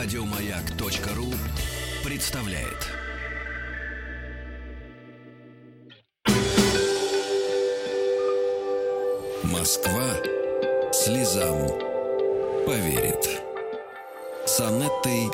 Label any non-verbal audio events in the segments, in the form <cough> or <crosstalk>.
Радиомаяк.ру представляет. Москва слезам поверит. С Анеттой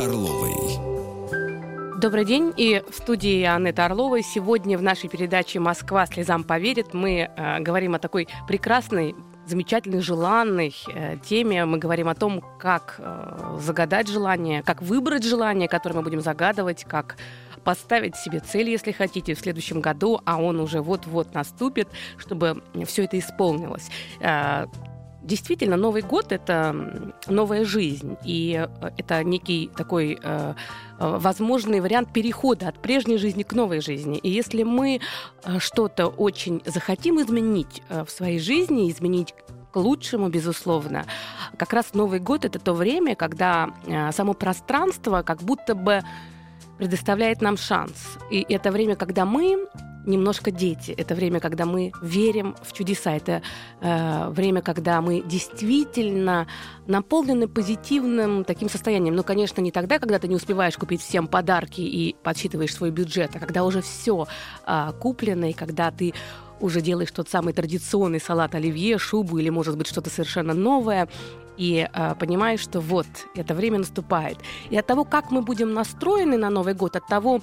Орловой. Добрый день. И в студии Анетта Орлова. Сегодня в нашей передаче «Москва слезам поверит» мы э, говорим о такой прекрасной замечательной, желанной э, теме. Мы говорим о том, как э, загадать желание, как выбрать желание, которое мы будем загадывать, как поставить себе цель, если хотите, в следующем году, а он уже вот-вот наступит, чтобы все это исполнилось. Действительно, Новый год это новая жизнь, и э, это некий такой э, э, возможный вариант перехода от прежней жизни к новой жизни. И если мы что-то очень захотим изменить в своей жизни, изменить к лучшему, безусловно. Как раз Новый год это то время, когда само пространство как будто бы предоставляет нам шанс. И это время, когда мы немножко дети. Это время, когда мы верим в чудеса. Это э, время, когда мы действительно наполнены позитивным таким состоянием. Ну, конечно, не тогда, когда ты не успеваешь купить всем подарки и подсчитываешь свой бюджет, а когда уже все э, куплено, и когда ты уже делаешь тот самый традиционный салат оливье, шубу или, может быть, что-то совершенно новое, и э, понимаешь, что вот, это время наступает. И от того, как мы будем настроены на Новый год, от того,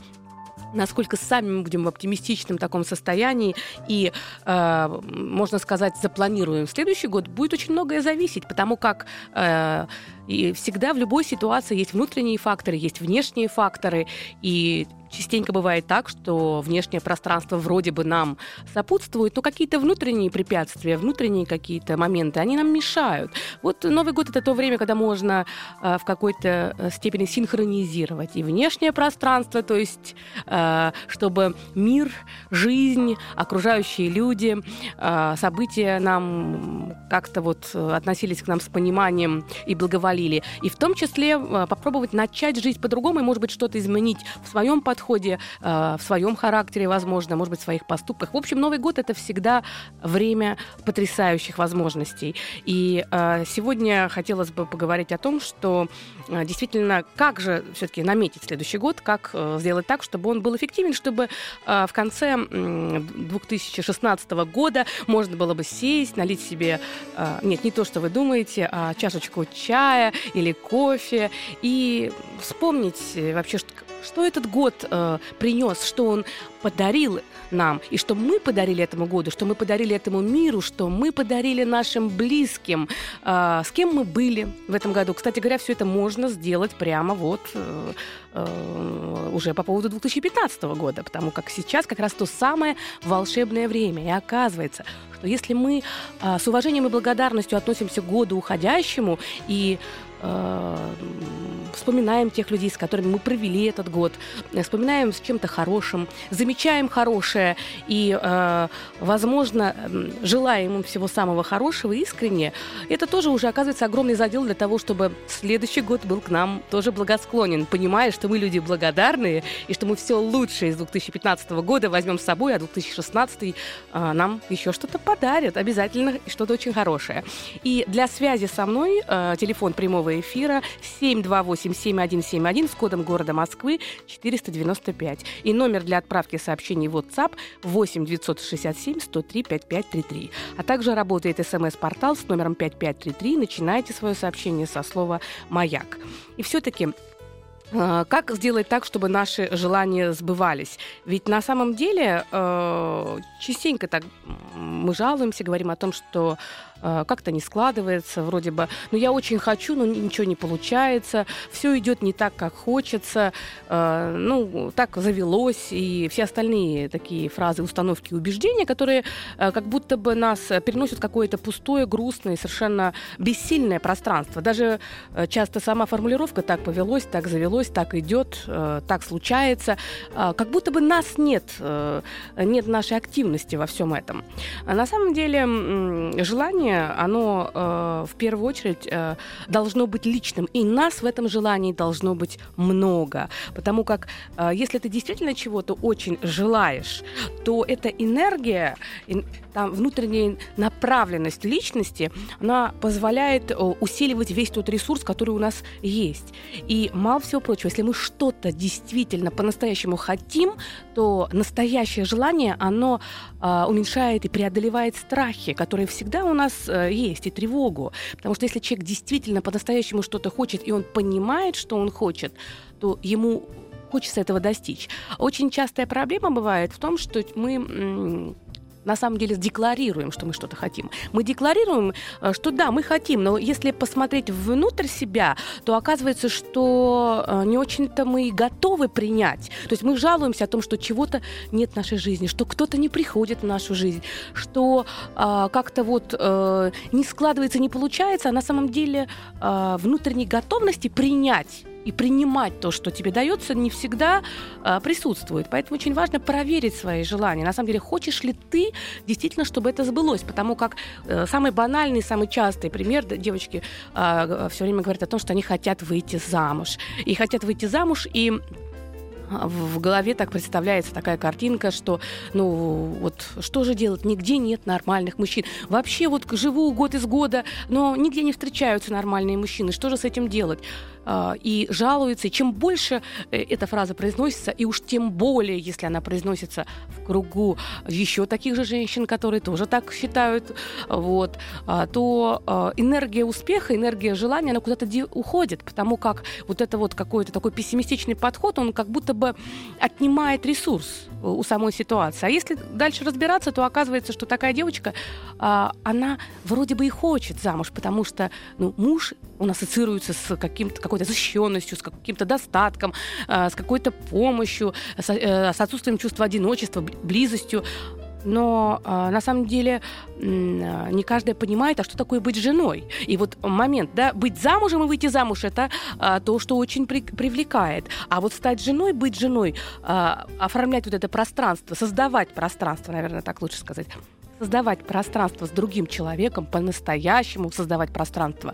насколько сами мы будем в оптимистичном таком состоянии. И, э, можно сказать, запланируем. Следующий год, будет очень многое зависеть, потому как э, и всегда в любой ситуации есть внутренние факторы, есть внешние факторы, и частенько бывает так, что внешнее пространство вроде бы нам сопутствует, но какие-то внутренние препятствия, внутренние какие-то моменты, они нам мешают. Вот Новый год — это то время, когда можно э, в какой-то э, степени синхронизировать и внешнее пространство, то есть э, чтобы мир, жизнь, окружающие люди, э, события нам как-то вот э, относились к нам с пониманием и благоволили. И в том числе э, попробовать начать жить по-другому и, может быть, что-то изменить в своем подходе, подходе, э, в своем характере, возможно, может быть, в своих поступках. В общем, Новый год это всегда время потрясающих возможностей. И э, сегодня хотелось бы поговорить о том, что э, действительно, как же все-таки наметить следующий год, как сделать так, чтобы он был эффективен, чтобы в конце 2016 года можно было бы сесть, налить себе, нет, не то, что вы думаете, а чашечку чая или кофе и вспомнить вообще, что этот год э, принес, что он подарил нам, и что мы подарили этому году, что мы подарили этому миру, что мы подарили нашим близким, э, с кем мы были в этом году. Кстати говоря, все это можно сделать прямо вот э, э, уже по поводу 2015 года, потому как сейчас как раз то самое волшебное время. И оказывается, что если мы э, с уважением и благодарностью относимся к году уходящему и вспоминаем тех людей, с которыми мы провели этот год, вспоминаем с чем-то хорошим, замечаем хорошее и, э, возможно, желаем им всего самого хорошего искренне, это тоже уже оказывается огромный задел для того, чтобы следующий год был к нам тоже благосклонен, понимая, что мы люди благодарные и что мы все лучшее из 2015 года возьмем с собой, а 2016 э, нам еще что-то подарит, обязательно что-то очень хорошее. И для связи со мной э, телефон прямого эфира 728 7171 с кодом города Москвы 495. И номер для отправки сообщений в WhatsApp 8 967 103 5533. А также работает смс-портал с номером 5533. Начинайте свое сообщение со слова «Маяк». И все-таки э, как сделать так, чтобы наши желания сбывались? Ведь на самом деле э, частенько так мы жалуемся, говорим о том, что как-то не складывается, вроде бы, ну я очень хочу, но ничего не получается, все идет не так, как хочется, э, ну так завелось, и все остальные такие фразы, установки, убеждения, которые э, как будто бы нас переносят в какое-то пустое, грустное, совершенно бессильное пространство. Даже часто сама формулировка «так повелось», «так завелось», так идет, э, так случается. Э, как будто бы нас нет, э, нет нашей активности во всем этом. А на самом деле желание, оно э, в первую очередь э, должно быть личным, и нас в этом желании должно быть много, потому как э, если ты действительно чего-то очень желаешь, то эта энергия, там внутренняя направленность личности, она позволяет э, усиливать весь тот ресурс, который у нас есть. И мало всего прочего, если мы что-то действительно по-настоящему хотим, то настоящее желание, оно уменьшает и преодолевает страхи, которые всегда у нас э, есть, и тревогу. Потому что если человек действительно по-настоящему что-то хочет, и он понимает, что он хочет, то ему хочется этого достичь. Очень частая проблема бывает в том, что мы на самом деле декларируем, что мы что-то хотим. Мы декларируем, э, что да, мы хотим, но если посмотреть внутрь себя, то оказывается, что э, не очень-то мы готовы принять. То есть мы жалуемся о том, что чего-то нет в нашей жизни, что кто-то не приходит в нашу жизнь, что э, как-то вот э, не складывается, не получается, а на самом деле э, внутренней готовности принять и принимать то, что тебе дается, не всегда э, присутствует. Поэтому очень важно проверить свои желания. На самом деле, хочешь ли ты действительно, чтобы это сбылось? Потому как э, самый банальный, самый частый пример, девочки э, все время говорят о том, что они хотят выйти замуж. И хотят выйти замуж, и в голове так представляется такая картинка, что, ну, вот что же делать? Нигде нет нормальных мужчин. Вообще вот живу год из года, но нигде не встречаются нормальные мужчины. Что же с этим делать? А, и жалуется. И чем больше э, эта фраза произносится, и уж тем более, если она произносится в кругу еще таких же женщин, которые тоже так считают, вот, а, то а, энергия успеха, энергия желания, она куда-то уходит, потому как вот это вот какой-то такой пессимистичный подход, он как будто бы отнимает ресурс у самой ситуации. А если дальше разбираться, то оказывается, что такая девочка, она вроде бы и хочет замуж, потому что ну, муж, он ассоциируется с каким-то какой-то защищенностью, с каким-то достатком, э, с какой-то помощью, с, э, с отсутствием чувства одиночества, близостью. Но э, на самом деле э, не каждая понимает, а что такое быть женой. И вот момент, да, быть замужем и выйти замуж это э, то, что очень при, привлекает. А вот стать женой, быть женой, э, оформлять вот это пространство, создавать пространство, наверное, так лучше сказать, создавать пространство с другим человеком, по-настоящему создавать пространство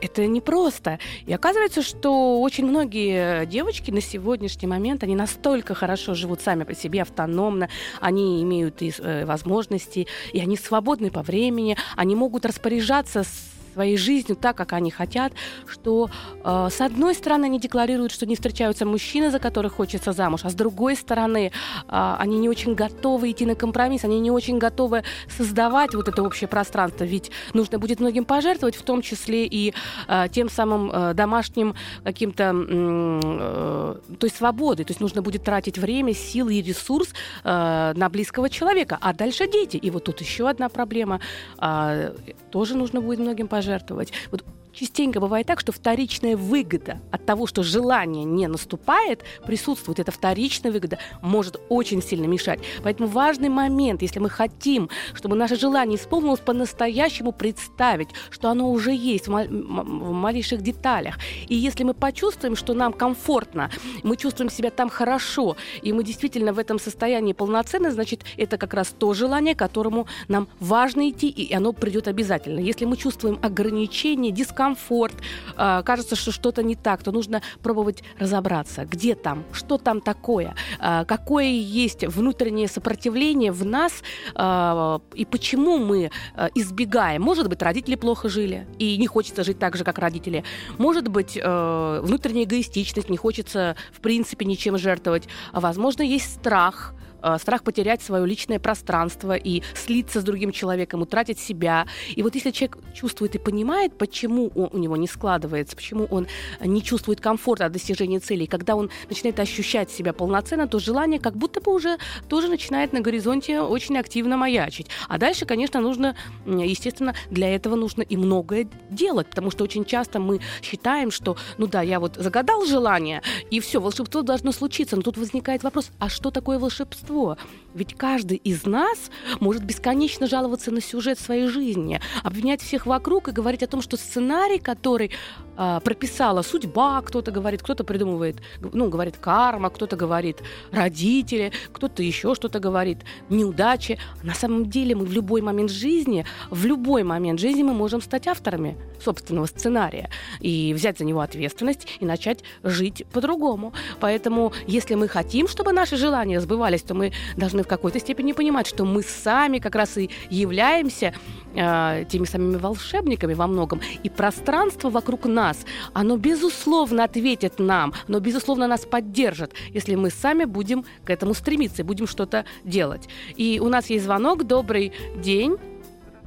это непросто. И оказывается, что очень многие девочки на сегодняшний момент, они настолько хорошо живут сами по себе, автономно, они имеют и э, возможности, и они свободны по времени, они могут распоряжаться с своей жизнью так, как они хотят, что э, с одной стороны они декларируют, что не встречаются мужчины, за которых хочется замуж, а с другой стороны э, они не очень готовы идти на компромисс, они не очень готовы создавать вот это общее пространство, ведь нужно будет многим пожертвовать, в том числе и э, тем самым э, домашним каким-то э, той свободой, то есть нужно будет тратить время, силы и ресурс э, на близкого человека, а дальше дети. И вот тут еще одна проблема, э, тоже нужно будет многим пожертвовать пожертвовать. Вот частенько бывает так, что вторичная выгода от того, что желание не наступает, присутствует. Эта вторичная выгода может очень сильно мешать. Поэтому важный момент, если мы хотим, чтобы наше желание исполнилось по-настоящему, представить, что оно уже есть в, мал- в малейших деталях. И если мы почувствуем, что нам комфортно, мы чувствуем себя там хорошо, и мы действительно в этом состоянии полноценны, значит, это как раз то желание, к которому нам важно идти, и оно придет обязательно. Если мы чувствуем ограничения, дискомфорт, дискомфорт, а, кажется, что что-то не так, то нужно пробовать разобраться, где там, что там такое, а, какое есть внутреннее сопротивление в нас а, и почему мы избегаем. Может быть, родители плохо жили и не хочется жить так же, как родители. Может быть, внутренняя эгоистичность, не хочется в принципе ничем жертвовать. Возможно, есть страх, Э, страх потерять свое личное пространство и слиться с другим человеком, утратить себя. И вот если человек чувствует и понимает, почему он, у него не складывается, почему он не чувствует комфорта от достижения целей, когда он начинает ощущать себя полноценно, то желание как будто бы уже тоже начинает на горизонте очень активно маячить. А дальше, конечно, нужно, естественно, для этого нужно и многое делать, потому что очень часто мы считаем, что, ну да, я вот загадал желание, и все, волшебство должно случиться. Но тут возникает вопрос, а что такое волшебство? Большинство. Ведь каждый из нас может бесконечно жаловаться на сюжет своей жизни, обвинять всех вокруг и говорить о том, что сценарий, который э, прописала судьба, кто-то говорит, кто-то придумывает, ну, говорит карма, кто-то говорит родители, кто-то еще что-то говорит, неудачи. На самом деле мы в любой момент жизни, в любой момент жизни мы можем стать авторами собственного сценария и взять за него ответственность и начать жить по-другому. Поэтому, если мы хотим, чтобы наши желания сбывались, то мы должны в какой-то степени понимать, что мы сами как раз и являемся э, теми самыми волшебниками во многом. И пространство вокруг нас, оно безусловно ответит нам, оно безусловно нас поддержит, если мы сами будем к этому стремиться и будем что-то делать. И у нас есть звонок. Добрый день.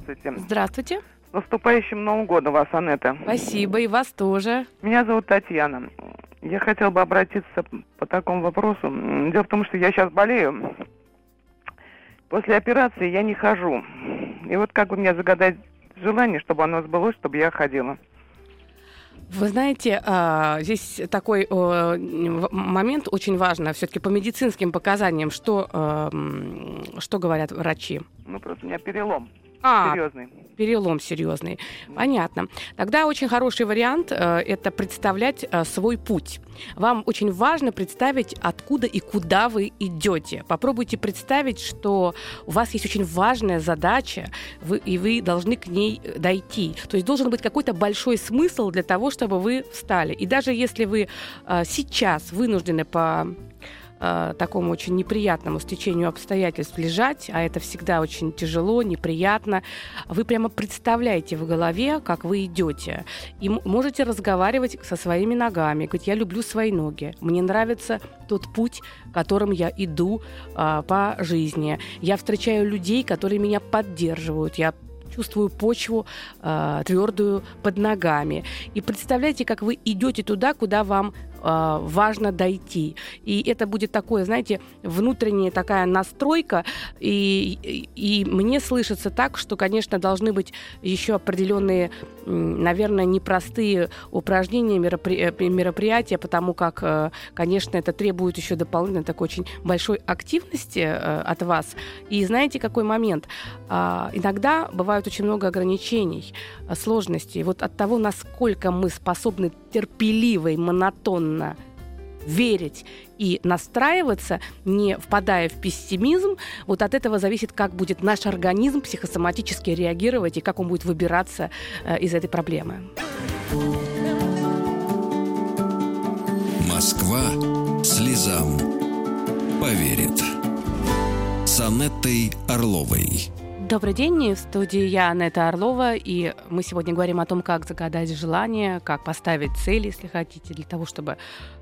Здравствуйте. Здравствуйте. С наступающим Новым годом вас, Анетта. Спасибо, и вас тоже. Меня зовут Татьяна. Я хотела бы обратиться по такому вопросу. Дело в том, что я сейчас болею. После операции я не хожу. И вот как бы мне загадать желание, чтобы оно сбылось, чтобы я ходила. Вы знаете, а, здесь такой момент очень важный, все-таки по медицинским показаниям, что, что говорят врачи? Ну, просто у меня перелом. А, серьезный. Перелом серьезный. Понятно. Тогда очень хороший вариант э, это представлять э, свой путь. Вам очень важно представить, откуда и куда вы идете. Попробуйте представить, что у вас есть очень важная задача, вы, и вы должны к ней э, дойти. То есть должен быть какой-то большой смысл для того, чтобы вы встали. И даже если вы э, сейчас вынуждены по э, такому очень неприятному стечению обстоятельств лежать, а это всегда очень тяжело, неприятно, вы прямо представляете в голове, как вы идете. И можете разговаривать со своими ногами, говорить, я люблю свои ноги, мне нравится тот путь, которым я иду э, по жизни. Я встречаю людей, которые меня поддерживают, я чувствую почву э, твердую под ногами. И представляете, как вы идете туда, куда вам важно дойти. И это будет такое, знаете, внутренняя такая настройка. И, и, и мне слышится так, что, конечно, должны быть еще определенные, наверное, непростые упражнения, э, мероприятия, потому как, э, конечно, это требует еще дополнительно такой очень большой активности э, от вас. И знаете, какой момент? Э, иногда бывает очень много ограничений, сложностей. Вот от того, насколько мы способны терпеливо и монотонно верить и настраиваться, не впадая в пессимизм, вот от этого зависит, как будет наш организм психосоматически реагировать и как он будет выбираться э, из этой проблемы. Москва слезам поверит. С Анеттой Орловой. Добрый день, в студии я, Анетта Орлова, и мы сегодня говорим о том, как загадать желание, как поставить цели, если хотите, для того, чтобы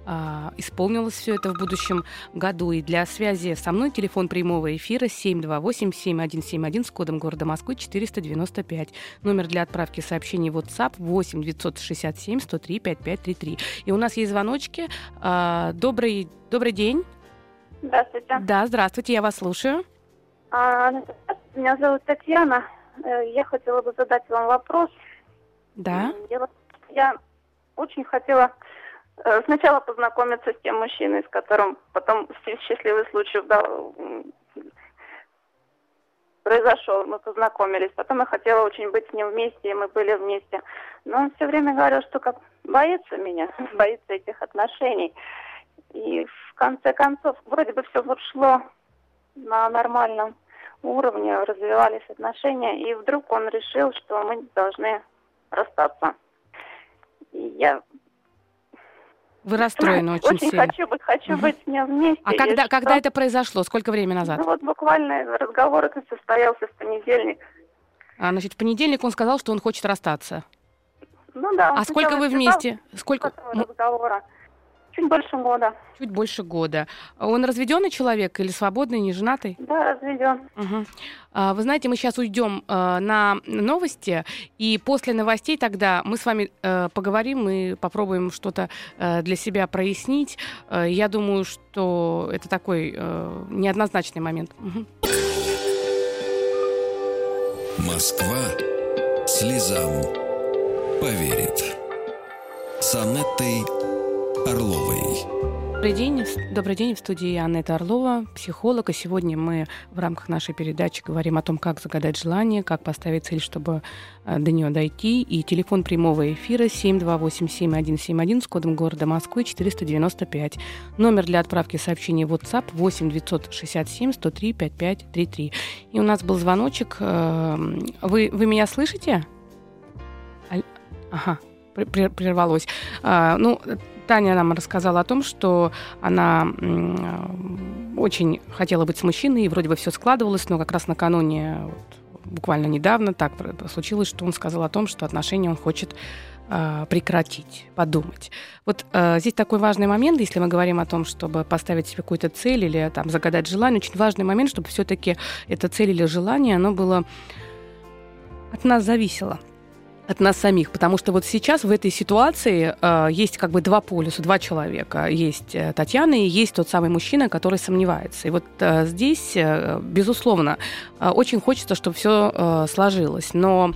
э, исполнилось все это в будущем году. И для связи со мной телефон прямого эфира 728-7171 с кодом города Москвы 495. Номер для отправки сообщений в WhatsApp 8 967 103 5533. И у нас есть звоночки. Э, добрый, добрый день. Здравствуйте. Да, здравствуйте, я вас слушаю. А, меня зовут Татьяна. Э, я хотела бы задать вам вопрос. Да. Дело, я очень хотела э, сначала познакомиться с тем мужчиной, с которым потом счастливый случай да, произошел. Мы познакомились. Потом я хотела очень быть с ним вместе, и мы были вместе. Но он все время говорил, что как боится меня, <laughs> боится этих отношений. И в конце концов, вроде бы все вот шло на нормальном уровне развивались отношения, и вдруг он решил, что мы должны расстаться. И я вы расстроены <laughs> очень, очень сильно. хочу быть, хочу быть с ним вместе. А когда, когда это произошло? Сколько времени назад? Ну вот буквально разговор это состоялся в понедельник. А, значит, в понедельник он сказал, что он хочет расстаться. Ну да. А сколько вы вместе? Сколько? Разговора. Чуть больше года. Чуть больше года. Он разведенный человек или свободный, не женатый? Да, разведен. Угу. А, вы знаете, мы сейчас уйдем а, на новости, и после новостей тогда мы с вами а, поговорим и попробуем что-то а, для себя прояснить. А, я думаю, что это такой неоднозначный момент. Угу. Москва слезам поверит. С Анеттой Орловой. Добрый день. Добрый день. В студии Аннета Орлова, психолог. И сегодня мы в рамках нашей передачи говорим о том, как загадать желание, как поставить цель, чтобы э, до нее дойти. И телефон прямого эфира 728-7171 с кодом города Москвы 495. Номер для отправки сообщений в WhatsApp 8 967 103 5533. И у нас был звоночек. Э, вы, вы меня слышите? Ага, прервалось. А, ну, Таня нам рассказала о том, что она очень хотела быть с мужчиной, и вроде бы все складывалось, но как раз накануне, вот, буквально недавно, так случилось, что он сказал о том, что отношения он хочет э, прекратить, подумать. Вот э, здесь такой важный момент, если мы говорим о том, чтобы поставить себе какую-то цель или там загадать желание, очень важный момент, чтобы все-таки эта цель или желание, оно было от нас зависело от нас самих, потому что вот сейчас в этой ситуации э, есть как бы два полюса, два человека. Есть э, Татьяна и есть тот самый мужчина, который сомневается. И вот э, здесь, э, безусловно, э, очень хочется, чтобы все э, сложилось, но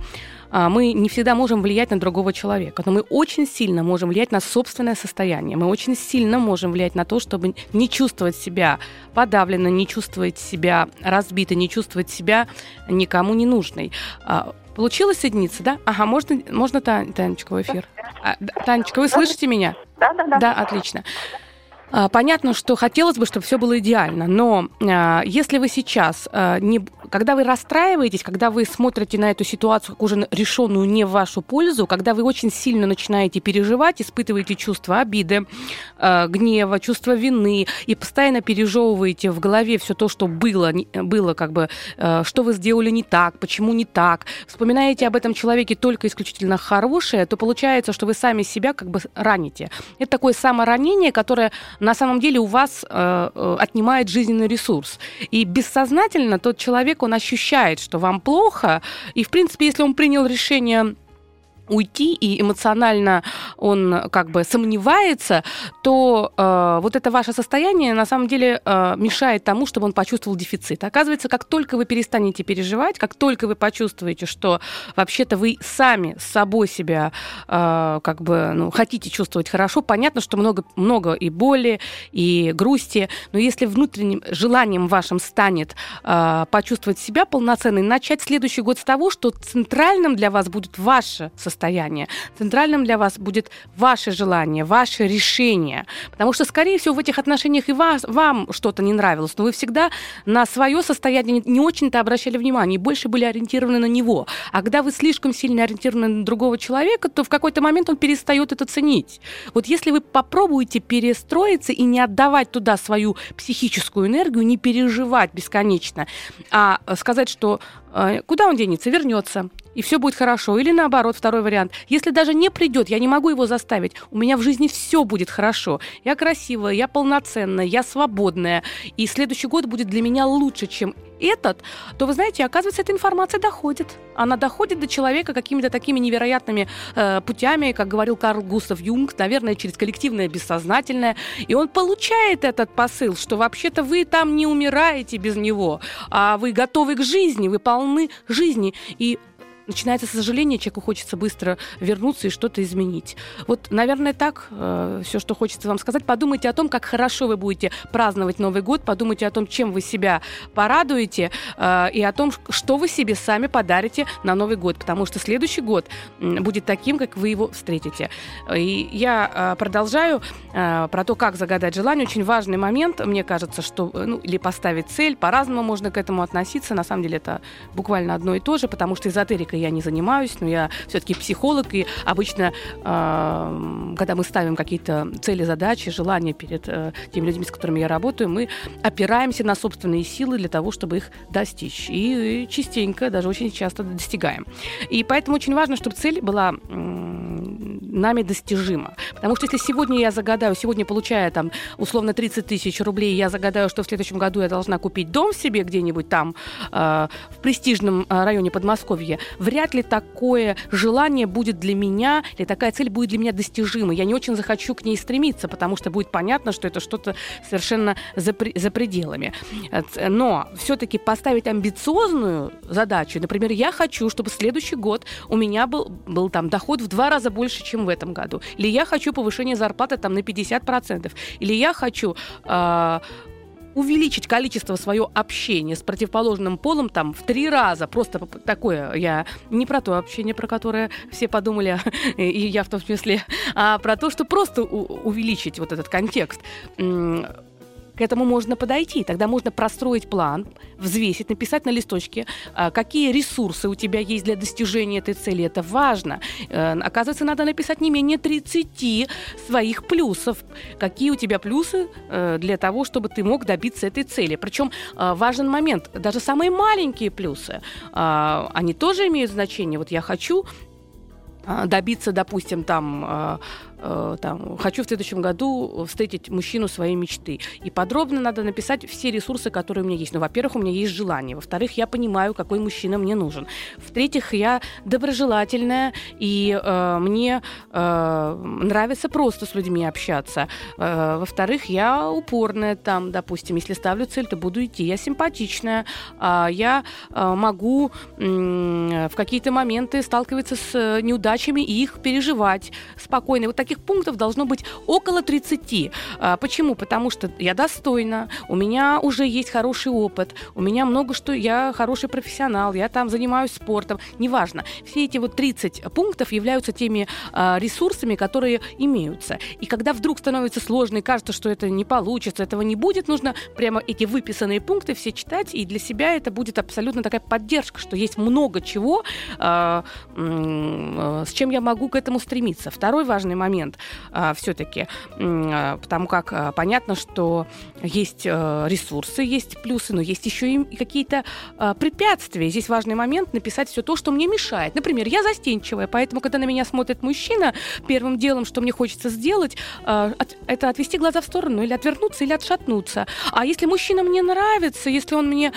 э, мы не всегда можем влиять на другого человека, но мы очень сильно можем влиять на собственное состояние. Мы очень сильно можем влиять на то, чтобы не чувствовать себя подавленно, не чувствовать себя разбито, не чувствовать себя никому не нужной. Получилось соединиться, да? Ага, можно, можно Тан, Танечка в эфир? А, Танечка, вы слышите меня? Да, да, да. Да, отлично. А, понятно, что хотелось бы, чтобы все было идеально, но а, если вы сейчас, а, не, когда вы расстраиваетесь, когда вы смотрите на эту ситуацию как уже решенную не в вашу пользу, когда вы очень сильно начинаете переживать, испытываете чувство обиды, гнева, чувство вины и постоянно пережевываете в голове все то, что было, было как бы, что вы сделали не так, почему не так, вспоминаете об этом человеке только исключительно хорошее, то получается, что вы сами себя как бы раните. Это такое саморанение, которое на самом деле у вас э, э, отнимает жизненный ресурс. И бессознательно тот человек, он ощущает, что вам плохо, и, в принципе, если он принял решение уйти, и эмоционально он как бы сомневается, то э, вот это ваше состояние на самом деле э, мешает тому, чтобы он почувствовал дефицит. Оказывается, как только вы перестанете переживать, как только вы почувствуете, что вообще-то вы сами с собой себя э, как бы ну, хотите чувствовать хорошо, понятно, что много, много и боли, и грусти, но если внутренним желанием вашим станет э, почувствовать себя полноценной, начать следующий год с того, что центральным для вас будет ваше состояние, состояние. Центральным для вас будет ваше желание, ваше решение. Потому что, скорее всего, в этих отношениях и вас, вам что-то не нравилось, но вы всегда на свое состояние не очень-то обращали внимание, и больше были ориентированы на него. А когда вы слишком сильно ориентированы на другого человека, то в какой-то момент он перестает это ценить. Вот если вы попробуете перестроиться и не отдавать туда свою психическую энергию, не переживать бесконечно, а сказать, что э, куда он денется, вернется, и все будет хорошо. Или наоборот, второй вариант. Если даже не придет, я не могу его заставить. У меня в жизни все будет хорошо. Я красивая, я полноценная, я свободная. И следующий год будет для меня лучше, чем этот, то вы знаете, оказывается, эта информация доходит. Она доходит до человека какими-то такими невероятными э, путями, как говорил Карл Густав Юнг, наверное, через коллективное бессознательное. И он получает этот посыл, что вообще-то вы там не умираете без него, а вы готовы к жизни, вы полны жизни. И начинается сожаление, человеку хочется быстро вернуться и что-то изменить. Вот, наверное, так э, все, что хочется вам сказать. Подумайте о том, как хорошо вы будете праздновать Новый год, подумайте о том, чем вы себя порадуете, э, и о том, что вы себе сами подарите на Новый год, потому что следующий год будет таким, как вы его встретите. И я э, продолжаю э, про то, как загадать желание. Очень важный момент, мне кажется, что ну, или поставить цель, по-разному можно к этому относиться. На самом деле это буквально одно и то же, потому что эзотерика я не занимаюсь, но я все-таки психолог, и обычно, э, когда мы ставим какие-то цели, задачи, желания перед э, теми людьми, с которыми я работаю, мы опираемся на собственные силы для того, чтобы их достичь. И, частенько, даже очень часто достигаем. И поэтому очень важно, чтобы цель была нами достижима. Потому что если сегодня я загадаю, сегодня получая там условно 30 тысяч рублей, я загадаю, что в следующем году я должна купить дом себе где-нибудь там э, в престижном э, районе Подмосковья, вряд ли такое желание будет для меня, или такая цель будет для меня достижима. Я не очень захочу к ней стремиться, потому что будет понятно, что это что-то совершенно за, за пределами. Но все-таки поставить амбициозную задачу, например, я хочу, чтобы следующий год у меня был, был там доход в два раза больше, чем в этом году. Или я хочу повышение зарплаты там на 50%, или я хочу э, увеличить количество свое общения с противоположным полом там в три раза. Просто такое я не про то общение, про которое все подумали, <laughs> и я в том числе, а про то, что просто увеличить вот этот контекст к этому можно подойти. Тогда можно простроить план, взвесить, написать на листочке, а, какие ресурсы у тебя есть для достижения этой цели. Это важно. Э, оказывается, надо написать не менее 30 своих плюсов. Какие у тебя плюсы э, для того, чтобы ты мог добиться этой цели. Причем э, важен момент. Даже самые маленькие плюсы, они тоже имеют значение. Вот я хочу добиться, допустим, там Э, там, хочу в следующем году встретить мужчину своей мечты. И подробно надо написать все ресурсы, которые у меня есть. Ну, во-первых, у меня есть желание. Во-вторых, я понимаю, какой мужчина мне нужен. В-третьих, я доброжелательная, и э, мне э, нравится просто с людьми общаться. Э, во-вторых, я упорная там, допустим, если ставлю цель, то буду идти. Я симпатичная, э, я э, могу э, в какие-то моменты сталкиваться с неудачами и их переживать спокойно. Вот так таких пунктов должно быть около 30. А, почему? Потому что я достойна, у меня уже есть хороший опыт, у меня много что, я хороший профессионал, я там занимаюсь спортом, неважно. Все эти вот 30 пунктов являются теми а, ресурсами, которые имеются. И когда вдруг становится сложно и кажется, что это не получится, этого не будет, нужно прямо эти выписанные пункты все читать, и для себя это будет абсолютно такая поддержка, что есть много чего, а, с чем я могу к этому стремиться. Второй важный момент момент а, все-таки, а, потому как а, понятно, что есть а, ресурсы, есть плюсы, но есть еще и какие-то препятствия. Здесь важный момент написать все то, что мне мешает. Например, я застенчивая, поэтому, когда на меня смотрит мужчина, первым делом, что мне хочется сделать, это отвести глаза в сторону, или отвернуться, или отшатнуться. А если мужчина мне нравится, если он мне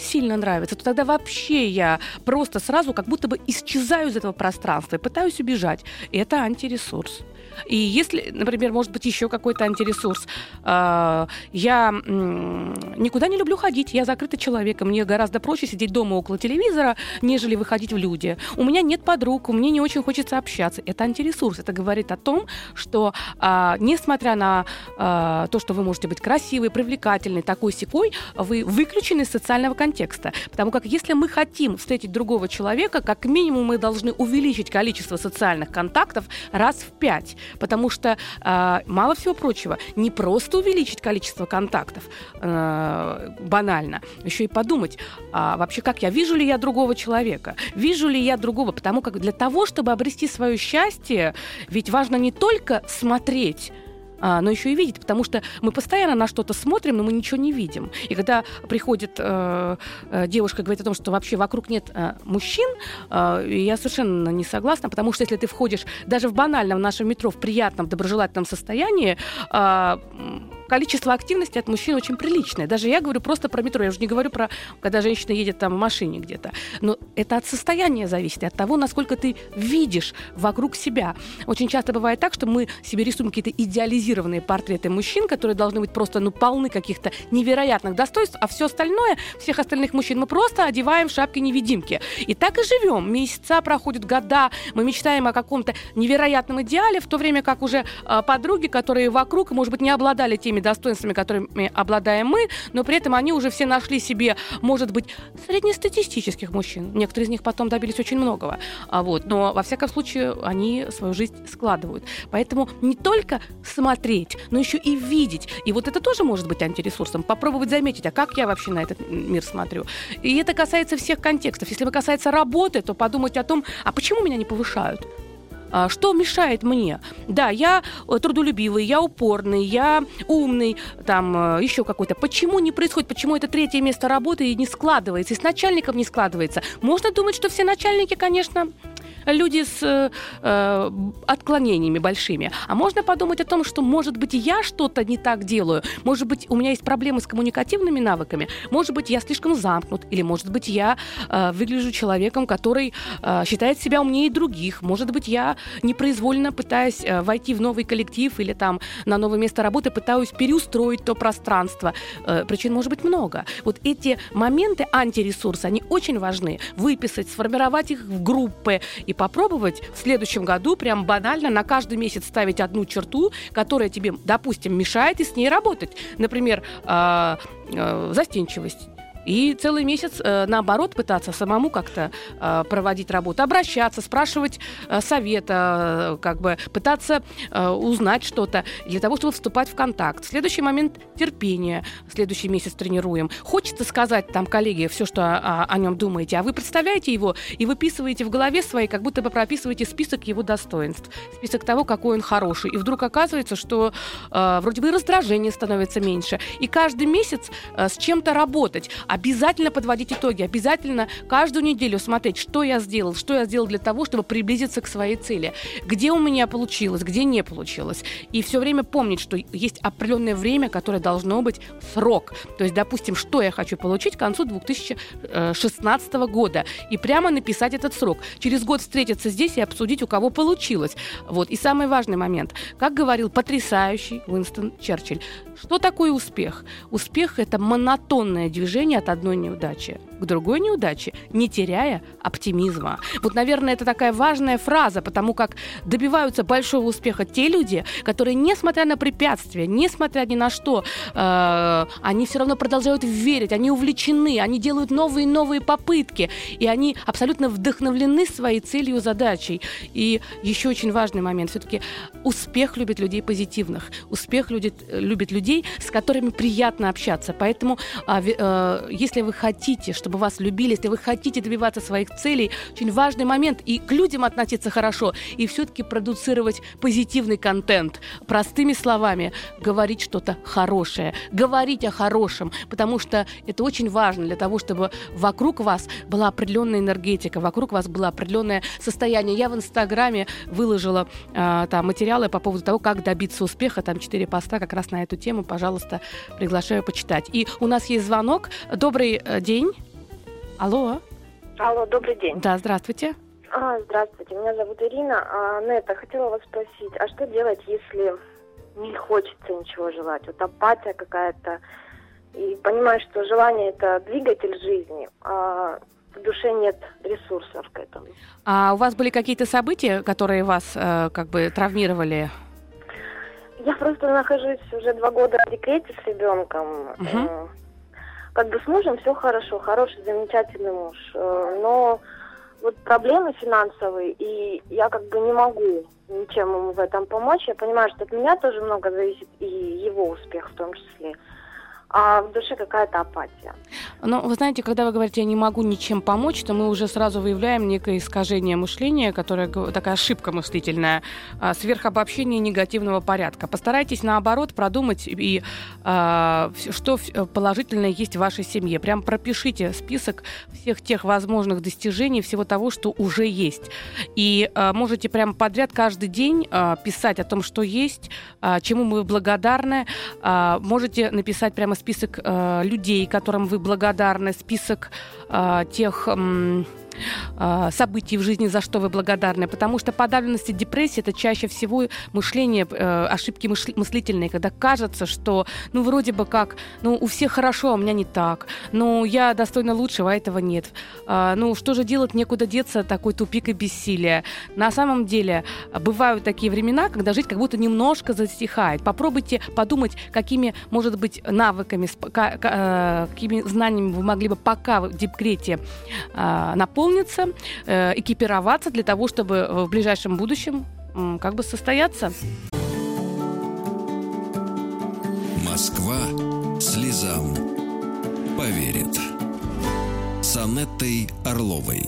сильно нравится, то тогда вообще я просто сразу как будто бы исчезаю из этого пространства и пытаюсь убежать. Это антиресурс. И если, например, может быть еще какой-то антиресурс, э, я никуда не люблю ходить, я закрытый человек, и мне гораздо проще сидеть дома около телевизора, нежели выходить в люди. У меня нет подруг, мне не очень хочется общаться. Это антиресурс. Это говорит о том, что э, несмотря на э, то, что вы можете быть красивый, привлекательный, такой секой, вы выключены из социального контекста. Потому как если мы хотим встретить другого человека, как минимум мы должны увеличить количество социальных контактов раз в пять. Потому что, э, мало всего прочего, не просто увеличить количество контактов э, банально, еще и подумать, а вообще как я, вижу ли я другого человека, вижу ли я другого, потому как для того, чтобы обрести свое счастье, ведь важно не только смотреть а, но еще и видеть, потому что мы постоянно на что-то смотрим, но мы ничего не видим. И когда приходит э, э, девушка говорит о том, что вообще вокруг нет э, мужчин, э, я совершенно не согласна, потому что если ты входишь даже в банальном нашем метро в приятном, доброжелательном состоянии, э, количество активности от мужчин очень приличное. Даже я говорю просто про метро. Я уже не говорю про, когда женщина едет там в машине где-то. Но это от состояния зависит, от того, насколько ты видишь вокруг себя. Очень часто бывает так, что мы себе рисуем какие-то идеализированные портреты мужчин, которые должны быть просто ну, полны каких-то невероятных достоинств, а все остальное, всех остальных мужчин мы просто одеваем в шапки-невидимки. И так и живем. Месяца проходят, года, мы мечтаем о каком-то невероятном идеале, в то время как уже э, подруги, которые вокруг, может быть, не обладали теми достоинствами, которыми обладаем мы, но при этом они уже все нашли себе, может быть, среднестатистических мужчин. Некоторые из них потом добились очень многого. А вот, но, во всяком случае, они свою жизнь складывают. Поэтому не только смотреть, но еще и видеть. И вот это тоже может быть антиресурсом. Попробовать заметить, а как я вообще на этот мир смотрю. И это касается всех контекстов. Если касается работы, то подумать о том, а почему меня не повышают? А, что мешает мне? Да, я э, трудолюбивый, я упорный, я умный, там э, еще какой-то. Почему не происходит? Почему это третье место работы не складывается? И с начальником не складывается? Можно думать, что все начальники, конечно, люди с э, э, отклонениями большими. А можно подумать о том, что, может быть, я что-то не так делаю. Может быть, у меня есть проблемы с коммуникативными навыками. Может быть, я слишком замкнут. Или, может быть, я э, выгляжу человеком, который э, считает себя умнее других. Может быть, я непроизвольно пытаясь э, войти в новый коллектив или там на новое место работы, пытаюсь переустроить то пространство. Э, причин может быть много. Вот эти моменты антиресурса, они очень важны. Выписать, сформировать их в группы и попробовать в следующем году прям банально на каждый месяц ставить одну черту, которая тебе, допустим, мешает, и с ней работать. Например, э, э, застенчивость и целый месяц, э, наоборот, пытаться самому как-то э, проводить работу, обращаться, спрашивать э, совета, как бы пытаться узнать что-то для того, чтобы вступать в контакт. Следующий момент – терпение. Следующий месяц тренируем. Хочется сказать там коллеге все, что о, о нем думаете, а вы представляете его и выписываете в голове своей, как будто бы прописываете список его достоинств, список того, какой он хороший. И вдруг оказывается, что э, вроде бы раздражение становится меньше. И каждый месяц э, с чем-то работать обязательно подводить итоги, обязательно каждую неделю смотреть, что я сделал, что я сделал для того, чтобы приблизиться к своей цели, где у меня получилось, где не получилось. И все время помнить, что есть определенное время, которое должно быть срок. То есть, допустим, что я хочу получить к концу 2016 года. И прямо написать этот срок. Через год встретиться здесь и обсудить, у кого получилось. Вот. И самый важный момент. Как говорил потрясающий Уинстон Черчилль, что такое успех? Успех – это монотонное движение от одной неудачи к другой неудаче, не теряя оптимизма. Вот, наверное, это такая важная фраза, потому как добиваются большого успеха те люди, которые, несмотря на препятствия, несмотря ни на что, э, они все равно продолжают верить, они увлечены, они делают новые и новые попытки, и они абсолютно вдохновлены своей целью, задачей. И еще очень важный момент, все-таки успех любит людей позитивных, успех любит, любит людей, с которыми приятно общаться. Поэтому, э, э, если вы хотите, чтобы вас любили, если вы хотите добиваться своих целей, очень важный момент и к людям относиться хорошо, и все-таки продуцировать позитивный контент. Простыми словами, говорить что-то хорошее, говорить о хорошем, потому что это очень важно для того, чтобы вокруг вас была определенная энергетика, вокруг вас было определенное состояние. Я в Инстаграме выложила э, там материалы по поводу того, как добиться успеха, там четыре поста как раз на эту тему, пожалуйста, приглашаю почитать. И у нас есть звонок. Добрый э, день. Алло. Алло, добрый день. Да, здравствуйте. А, здравствуйте, меня зовут Ирина. А, Нета, хотела вас спросить, а что делать, если не хочется ничего желать? Вот апатия какая-то, и понимаю, что желание это двигатель жизни, а в душе нет ресурсов к этому. А у вас были какие-то события, которые вас э, как бы травмировали? Я просто нахожусь уже два года в декрете с ребенком. Угу как бы с мужем все хорошо, хороший, замечательный муж. Э, но вот проблемы финансовые, и я как бы не могу ничем ему в этом помочь. Я понимаю, что от меня тоже много зависит, и его успех в том числе а в душе какая-то апатия. Ну, вы знаете, когда вы говорите, я не могу ничем помочь, то мы уже сразу выявляем некое искажение мышления, которое такая ошибка мыслительная, а, сверхобобщение негативного порядка. Постарайтесь, наоборот, продумать, и а, что положительное есть в вашей семье. Прям пропишите список всех тех возможных достижений, всего того, что уже есть. И а, можете прям подряд каждый день писать о том, что есть, чему мы благодарны. Можете написать прямо список э, людей, которым вы благодарны, список э, тех... Э, событий в жизни, за что вы благодарны. Потому что подавленность и депрессия это чаще всего мышление, э, ошибки мыслительные, когда кажется, что ну вроде бы как, ну у всех хорошо, а у меня не так. Ну я достойна лучшего, а этого нет. Э, ну что же делать, некуда деться, такой тупик и бессилие. На самом деле бывают такие времена, когда жить как будто немножко затихает. Попробуйте подумать, какими, может быть, навыками, э, какими знаниями вы могли бы пока в декрете э, наполнить наполниться, э, экипироваться для того, чтобы в ближайшем будущем как бы состояться. Москва слезам поверит. С Анеттой Орловой.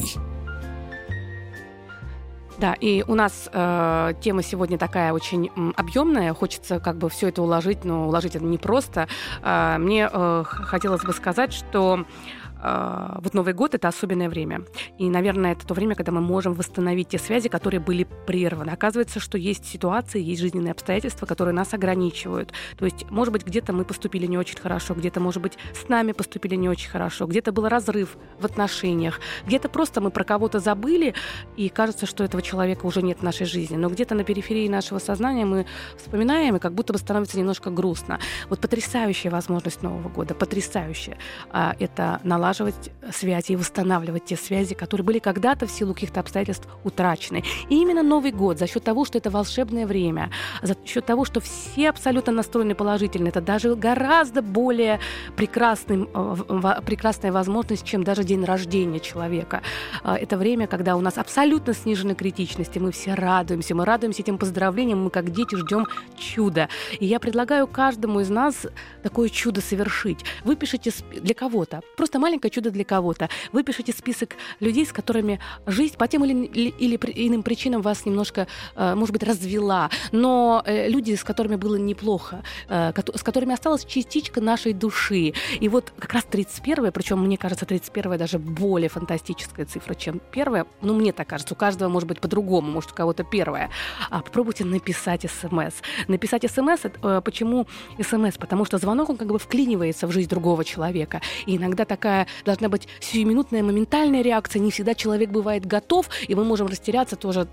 Да, и у нас э, тема сегодня такая очень объемная. Хочется как бы все это уложить, но уложить это непросто. Э, мне э, хотелось бы сказать, что вот Новый год это особенное время. И, наверное, это то время, когда мы можем восстановить те связи, которые были прерваны. Оказывается, что есть ситуации, есть жизненные обстоятельства, которые нас ограничивают. То есть, может быть, где-то мы поступили не очень хорошо, где-то, может быть, с нами поступили не очень хорошо, где-то был разрыв в отношениях, где-то просто мы про кого-то забыли, и кажется, что этого человека уже нет в нашей жизни. Но где-то на периферии нашего сознания мы вспоминаем, и как будто бы становится немножко грустно. Вот потрясающая возможность Нового года, потрясающая. А, это наладить налаживать связи и восстанавливать те связи, которые были когда-то в силу каких-то обстоятельств утрачены. И именно Новый год за счет того, что это волшебное время, за счет того, что все абсолютно настроены положительно, это даже гораздо более прекрасным, э, прекрасная возможность, чем даже день рождения человека. Э, это время, когда у нас абсолютно снижена критичность, и мы все радуемся, мы радуемся этим поздравлениям, мы как дети ждем чуда. И я предлагаю каждому из нас такое чудо совершить. Выпишите для кого-то, просто маленькое чудо для кого-то. Выпишите список людей, с которыми жизнь по тем или, или, иным причинам вас немножко, э, может быть, развела, но э, люди, с которыми было неплохо, э, с которыми осталась частичка нашей души. И вот как раз 31 причем мне кажется, 31 даже более фантастическая цифра, чем первая. Ну, мне так кажется, у каждого может быть по-другому, может, у кого-то первая. А попробуйте написать смс. Написать смс, почему смс? Потому что звонок, он как бы вклинивается в жизнь другого человека. И иногда такая должна быть сиюминутная, моментальная реакция. Не всегда человек бывает готов, и мы можем растеряться тоже.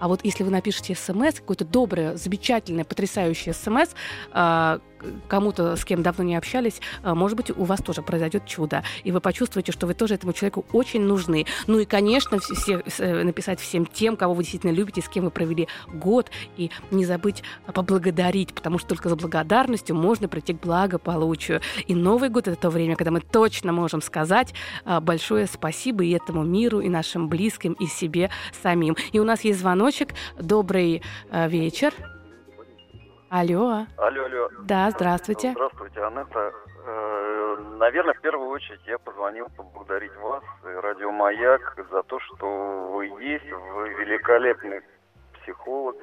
А вот если вы напишете смс, какое-то доброе, замечательное, потрясающее смс, а, кому-то, с кем давно не общались, а, может быть, у вас тоже произойдет чудо, и вы почувствуете, что вы тоже этому человеку очень нужны. Ну и, конечно, все, э, написать всем тем, кого вы действительно любите, с кем вы провели год, и не забыть поблагодарить, потому что только за благодарностью можно прийти к благополучию. И Новый год — это то время, когда мы точно можем сказать а, большое спасибо и этому миру, и нашим близким, и себе самим. И у нас есть звоночек. Добрый э, вечер. Алло. Алло, алло. Да, здравствуйте. Здравствуйте, Анетта. Э, наверное, в первую очередь я позвонил поблагодарить вас, Радио Маяк, за то, что вы есть, вы великолепный психолог.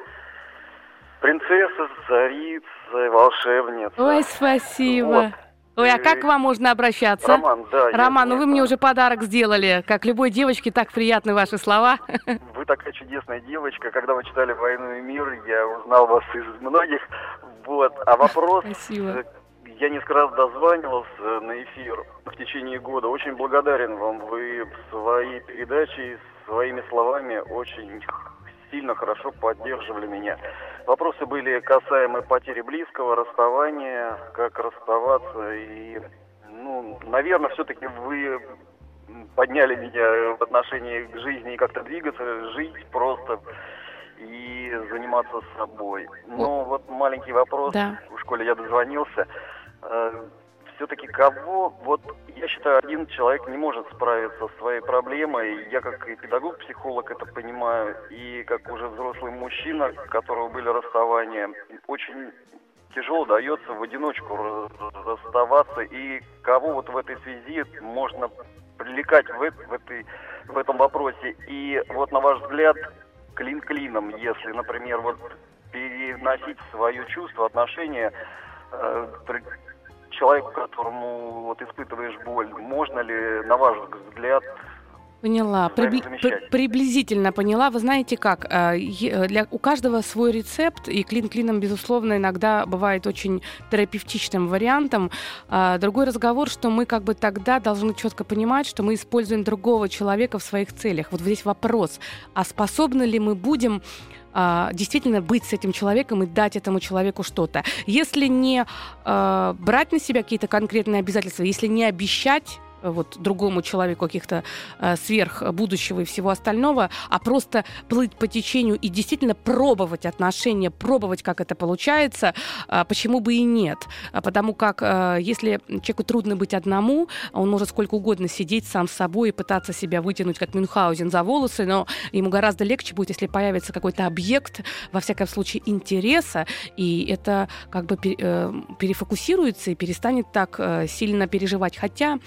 Принцесса, царица, волшебница. Ой, спасибо. Вот. Ой, а как к вам можно обращаться? Роман, да. Роман, ну вы мне уже подарок сделали. Как любой девочке, так приятны ваши слова. Вы такая чудесная девочка. Когда вы читали «Войну и мир», я узнал вас из многих. Вот. А вопрос... Спасибо. Э, я несколько раз дозванивался на эфир в течение года. Очень благодарен вам. Вы своей передаче своими словами очень сильно хорошо поддерживали меня. Вопросы были касаемы потери близкого, расставания, как расставаться. И, ну, наверное, все-таки вы подняли меня в отношении к жизни и как-то двигаться, жить просто и заниматься собой. Но вот маленький вопрос. Да. В школе я дозвонился. Все-таки кого, вот я считаю, один человек не может справиться с своей проблемой. Я как и педагог-психолог это понимаю, и как уже взрослый мужчина, у которого были расставания, очень тяжело дается в одиночку расставаться. И кого вот в этой связи можно привлекать в, в, этой, в этом вопросе? И вот на ваш взгляд, клин клином, если, например, вот переносить свое чувство, отношение э, человеку, которому вот испытываешь боль, можно ли, на ваш взгляд, Поняла. Прибли- приблизительно поняла. Вы знаете как? Э, для, у каждого свой рецепт, и клин клином, безусловно, иногда бывает очень терапевтичным вариантом. А, другой разговор, что мы как бы тогда должны четко понимать, что мы используем другого человека в своих целях. Вот здесь вопрос, а способны ли мы будем а, действительно быть с этим человеком и дать этому человеку что-то. Если не а, брать на себя какие-то конкретные обязательства, если не обещать вот другому человеку каких-то э, сверх будущего и всего остального, а просто плыть по течению и действительно пробовать отношения, пробовать, как это получается, э, почему бы и нет? А потому как э, если человеку трудно быть одному, он может сколько угодно сидеть сам с собой и пытаться себя вытянуть, как Мюнхгаузен, за волосы, но ему гораздо легче будет, если появится какой-то объект, во всяком случае, интереса, и это как бы э, перефокусируется и перестанет так э, сильно переживать. Хотя,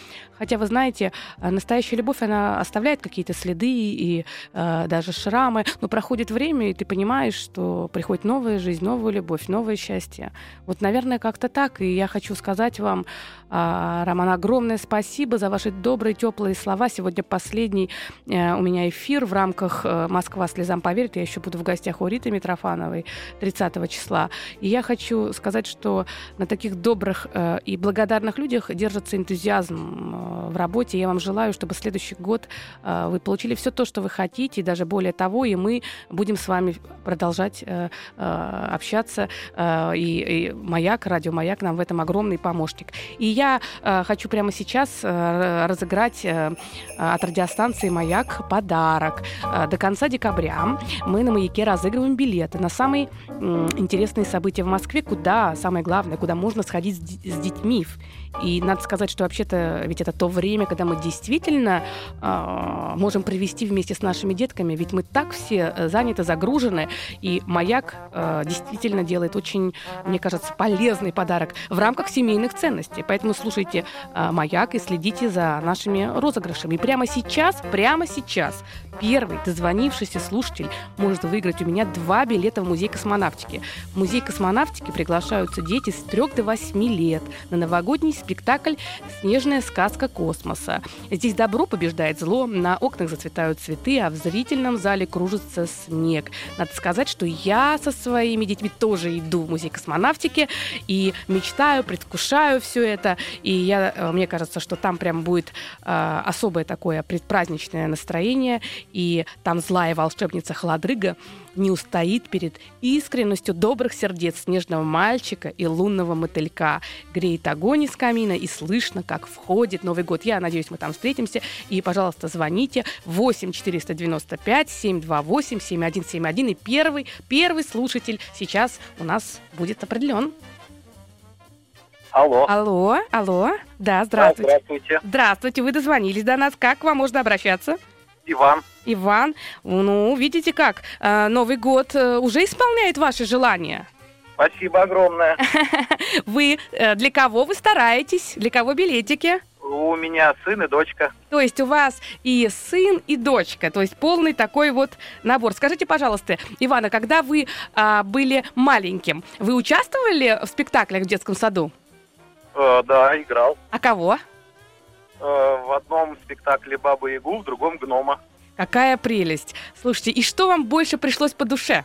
вы знаете, э, настоящая любовь, она оставляет какие-то следы и э, даже шрамы, но проходит время, и ты понимаешь, что приходит новая жизнь, новая любовь, новое счастье. Вот, наверное, как-то так. И я хочу сказать вам, э, Роман, огромное спасибо за ваши добрые, теплые слова. Сегодня последний э, у меня эфир в рамках э, «Москва слезам поверит». Я еще буду в гостях у Риты Митрофановой 30 числа. И я хочу сказать, что на таких добрых э, и благодарных людях держится энтузиазм в работе. Я вам желаю, чтобы следующий год вы получили все то, что вы хотите, и даже более того, и мы будем с вами продолжать общаться. И, Маяк, радио Маяк нам в этом огромный помощник. И я хочу прямо сейчас разыграть от радиостанции Маяк подарок. До конца декабря мы на Маяке разыгрываем билеты на самые интересные события в Москве, куда, самое главное, куда можно сходить с детьми. И надо сказать, что вообще-то ведь это то время, когда мы действительно э, можем провести вместе с нашими детками, ведь мы так все э, заняты, загружены, и «Маяк» э, действительно делает очень, мне кажется, полезный подарок в рамках семейных ценностей. Поэтому слушайте э, «Маяк» и следите за нашими розыгрышами. И прямо сейчас, прямо сейчас первый дозвонившийся слушатель может выиграть у меня два билета в Музей космонавтики. В Музей космонавтики приглашаются дети с 3 до 8 лет на новогодний спектакль «Снежная сказка космоса». Здесь добро побеждает зло, на окнах зацветают цветы, а в зрительном зале кружится снег. Надо сказать, что я со своими детьми тоже иду в Музей космонавтики и мечтаю, предвкушаю все это. И я, э, мне кажется, что там прям будет э, особое такое предпраздничное настроение и там злая волшебница Холодрыга не устоит перед искренностью добрых сердец снежного мальчика и лунного мотылька. Греет огонь из камина, и слышно, как входит Новый год. Я надеюсь, мы там встретимся. И, пожалуйста, звоните 8 495 728 7171. И первый, первый слушатель сейчас у нас будет определен. Алло. Алло, алло. Да, здравствуйте. Да, здравствуйте. Здравствуйте, вы дозвонились до нас. Как к вам можно обращаться? Иван. Иван, ну, видите как, э, Новый год э, уже исполняет ваши желания. Спасибо огромное. <laughs> Вы э, для кого вы стараетесь? Для кого билетики? У меня сын и дочка. То есть у вас и сын, и дочка, то есть полный такой вот набор. Скажите, пожалуйста, Ивана, когда вы а, были маленьким, вы участвовали в спектаклях в детском саду? Э, да, играл. А кого? Э, в одном спектакле Баба Ягу, в другом Гнома. Какая прелесть. Слушайте, и что вам больше пришлось по душе?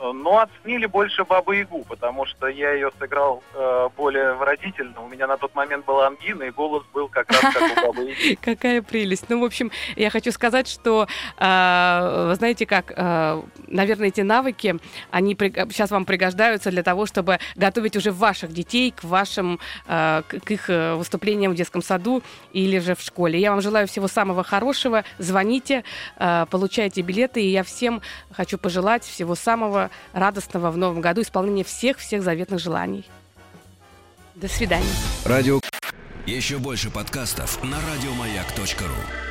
Но оценили больше Бабу Ягу, потому что я ее сыграл э, более выразительно. У меня на тот момент была ангина, и голос был как раз как у Бабы Яги. <laughs> Какая прелесть. Ну, в общем, я хочу сказать, что, э, знаете как, э, наверное, эти навыки, они при, сейчас вам пригождаются для того, чтобы готовить уже ваших детей к вашим, э, к их э, выступлениям в детском саду или же в школе. Я вам желаю всего самого хорошего. Звоните, э, получайте билеты, и я всем хочу пожелать всего самого радостного в новом году, исполнения всех-всех заветных желаний. До свидания. Радио. Еще больше подкастов на радиомаяк.ру.